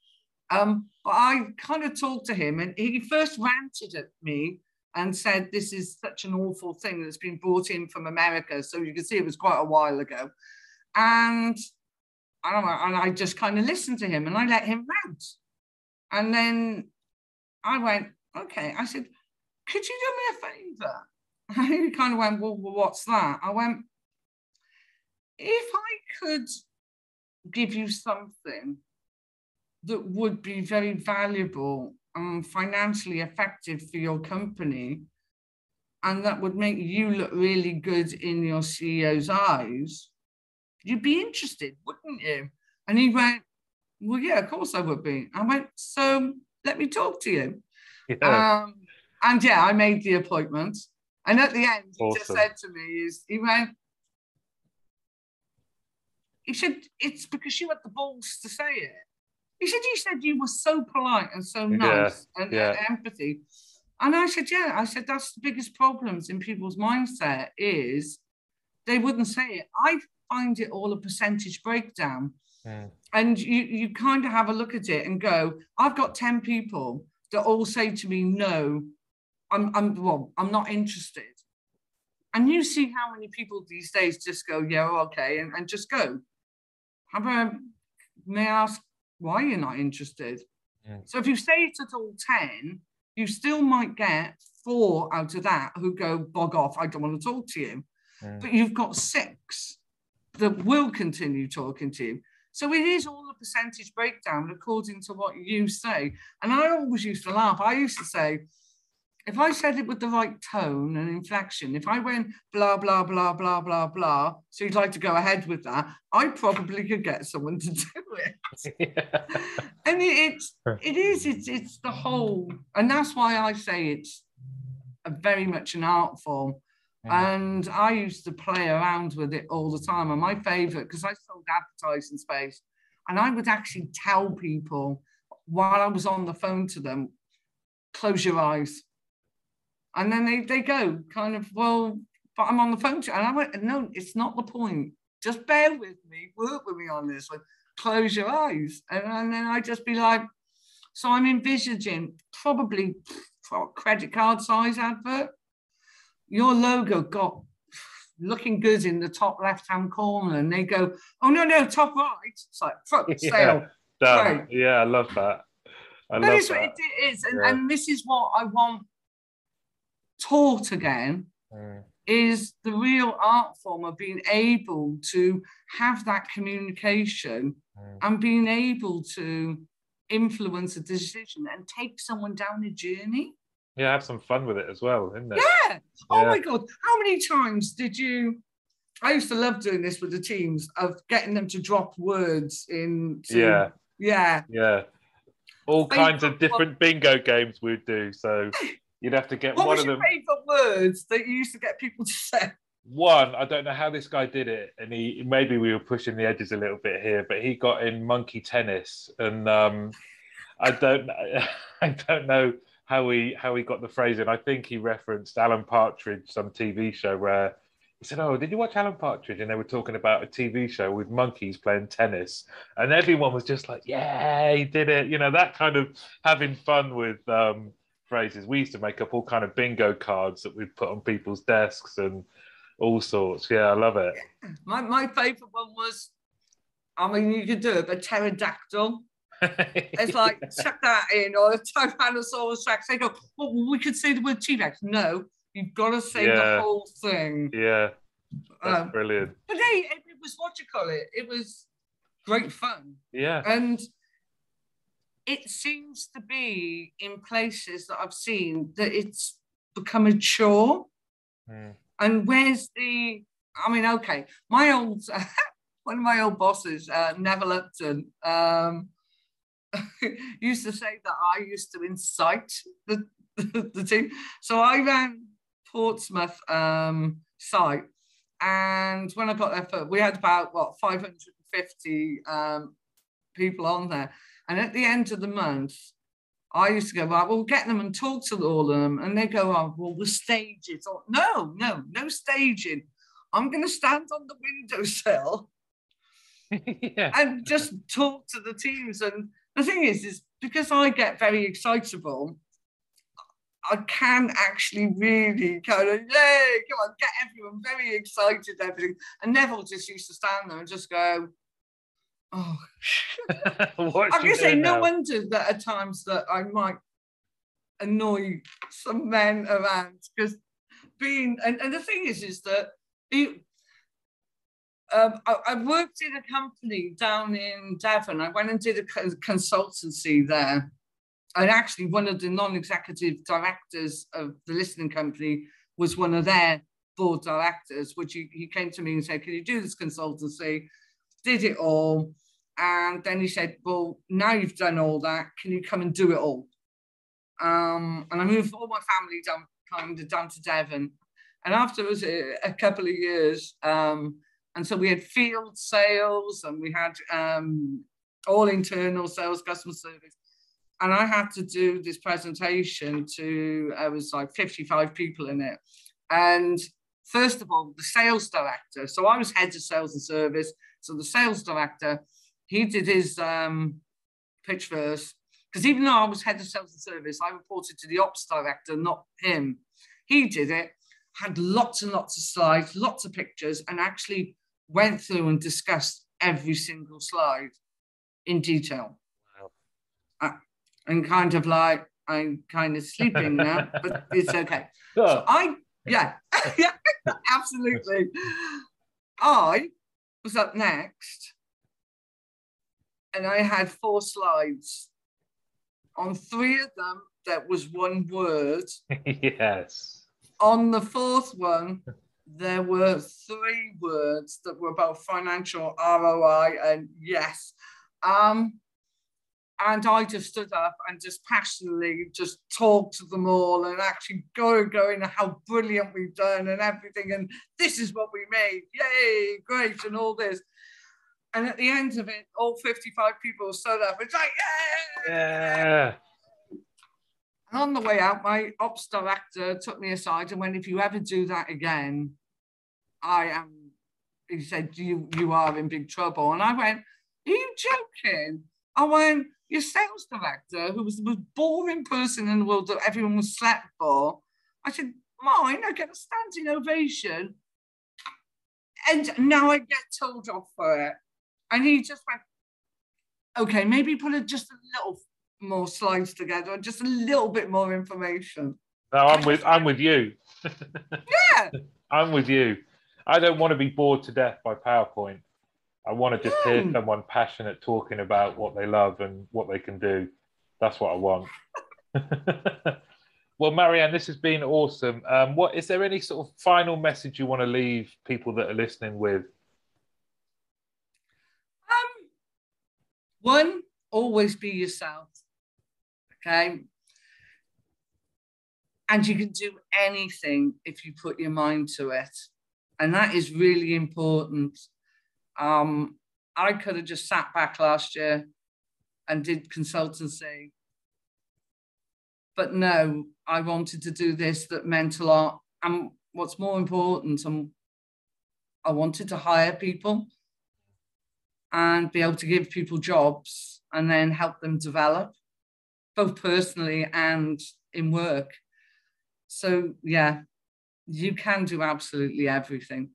Um, but I kind of talked to him, and he first ranted at me and said, "This is such an awful thing that's been brought in from America." So you can see it was quite a while ago, and I don't know, and I just kind of listened to him and I let him rant. And then I went, okay. I said, could you do me a favor? And he kind of went, well, what's that? I went, if I could give you something that would be very valuable and financially effective for your company, and that would make you look really good in your CEO's eyes, You'd be interested, wouldn't you? And he went, Well, yeah, of course I would be. I went, So let me talk to you. Yeah. Um, and yeah, I made the appointment. And at the end, he just said to me, is he went, he said, it's because you had the balls to say it. He said, you said you were so polite and so nice yeah, and, yeah. empathy. And I said, yeah, I said, that's the biggest problems in people's mindset is they wouldn't say it. I find it all a percentage breakdown. Mm. And you, you kind of have a look at it and go, I've got 10 people that all say to me, no, I'm, I'm well, I'm not interested. And you see how many people these days just go, yeah, okay, and, and just go. How about, may I ask why you're not interested? Mm. So if you say it at all 10, you still might get four out of that who go, bog off, I don't want to talk to you. Mm. But you've got six that will continue talking to you. So it is all a percentage breakdown according to what you say. And I always used to laugh. I used to say, if I said it with the right tone and inflection, if I went blah, blah, blah, blah, blah, blah, so you'd like to go ahead with that, I probably could get someone to do it. yeah. And it, it's, it is, it's, it's the whole, and that's why I say it's a very much an art form. And I used to play around with it all the time. And my favorite, because I sold advertising space, and I would actually tell people while I was on the phone to them, close your eyes. And then they, they go kind of, well, but I'm on the phone. To, and I went, no, it's not the point. Just bear with me, work with me on this one. Close your eyes. And, and then I just be like, so I'm envisaging probably credit card size advert your logo got looking good in the top left hand corner, and they go, "Oh no, no, top right." It's like fuck yeah, sale. Yeah, I love that. I That love is what that. it is. And, Yeah. and this is what I want taught again Mm, is the real art form of being able to have that communication mm. and being able to influence a decision and take someone down a journey. Yeah, have some fun with it as well, isn't it? Yeah. Oh Yeah. my God. How many times did you? I used to love doing this with the teams of getting them to drop words in. Yeah, Yeah. yeah. All kinds of different bingo games we'd do. So you'd have to get What one was of your them. favourite words that you used to get people to say? One, I don't know how this guy did it, and he maybe we were pushing the edges a little bit here, but he got in monkey tennis, and um, I don't, I don't know how he how he got the phrase in. I think he referenced Alan Partridge, some TV show where he said, "Oh, did you watch Alan Partridge?" And they were talking about a TV show with monkeys playing tennis, and everyone was just like, "Yeah, he did it!" You know, that kind of having fun with um, phrases. We used to make up all kind of bingo cards that we'd put on people's desks and all sorts. Yeah, I love it. My, my favourite one was, I mean, you could do it, but pterodactyl. It's like, chuck that in, or a Tyrannosaurus Rex. They go, well, we could say the word T Rex. No, you've got to say Yeah. the whole thing. yeah, that's Um, brilliant. but hey, it, it was what you call it. It was great fun. Yeah, And it seems to be in places that I've seen that it's become a chore. Mm. And where's the, I mean, okay, my old, one of my old bosses, uh, Neville Upton, um, used to say that I used to incite the, the, the team. So I ran Portsmouth um, site. And when I got there, for, we had about, what, 550 um, people on there. And at the end of the month, I used to go, right, we'll get them and talk to all of them. And they go, oh, well, we'll stage it. Or, no, no, no staging. I'm going to stand on the windowsill yeah, and just talk to the teams. And the thing is, is because I get very excitable, I can actually really kind of, yay, come on, get everyone very excited, everything. And Neville just used to stand there and just go, oh, I'm she going to say, no wonder that at times that I might annoy some men around because being, and, and the thing is, is that you, um, I, I worked in a company down in Devon. I went and did a consultancy there. And actually, one of the non executive directors of the listening company was one of their board directors, which he, he came to me and said, Can you do this consultancy? Did it all. And then he said, Well, now you've done all that, can you come and do it all? Um, and I moved all my family down, kind of down to Devon. And after it was a, a couple of years, um, and so we had field sales and we had um, all internal sales, customer service. And I had to do this presentation to, I was like 55 people in it. And first of all, the sales director, so I was head of sales and service. So the sales director, he did his um, pitch first. Because even though I was head of sales and service, I reported to the ops director, not him. He did it, had lots and lots of slides, lots of pictures, and actually went through and discussed every single slide in detail. Uh, and kind of like, I'm kind of sleeping now, but it's okay. So Oh, I, yeah, yeah, absolutely. I was up next and I had four slides. On three of them, there was one word. yes. On the fourth one, there were three words that were about financial ROI and yes. Um, and I just stood up and just passionately just talked to them all and actually go going how brilliant we've done and everything and this is what we made yay great and all this and at the end of it all 55 people stood up it's like yeah Yeah. and on the way out my ops director took me aside and went if you ever do that again I am he said you you are in big trouble and I went are you joking I went your sales director, who was the most boring person in the world that everyone was slept for. I said, mine, I get a standing ovation. And now I get told off for it. And he just went, okay, maybe put a, just a little more slides together and just a little bit more information. No, I'm with I'm with you. Yeah. I'm with you. I don't want to be bored to death by PowerPoint. I want to just hear someone passionate talking about what they love and what they can do. That's what I want. well, Marianne, this has been awesome. Um, what is there any sort of final message you want to leave people that are listening with? Um, one, always be yourself. Okay. And you can do anything if you put your mind to it. And that is really important. Um, I could have just sat back last year and did consultancy. But no, I wanted to do this that meant a lot. And what's more important, um, I wanted to hire people and be able to give people jobs and then help them develop, both personally and in work. So, yeah, you can do absolutely everything.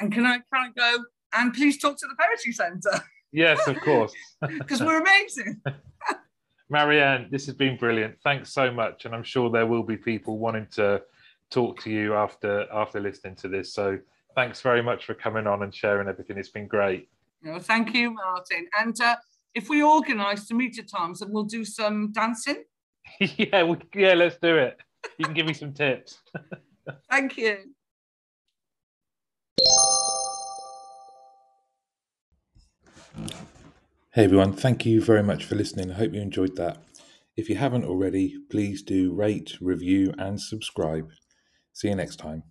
And can I kind of go and please talk to the Poetry Centre Yes, of course. because we're amazing. Marianne, this has been brilliant. Thanks so much, and I'm sure there will be people wanting to talk to you after after listening to this. So thanks very much for coming on and sharing everything. It's been great. You know, thank you, Martin. And uh, if we organise to meet at times, and we'll do some dancing. yeah, we, yeah, let's do it. You can give me some tips. Thank you. Hey everyone, thank you very much for listening. I hope you enjoyed that. If you haven't already, please do rate, review, and subscribe. See you next time.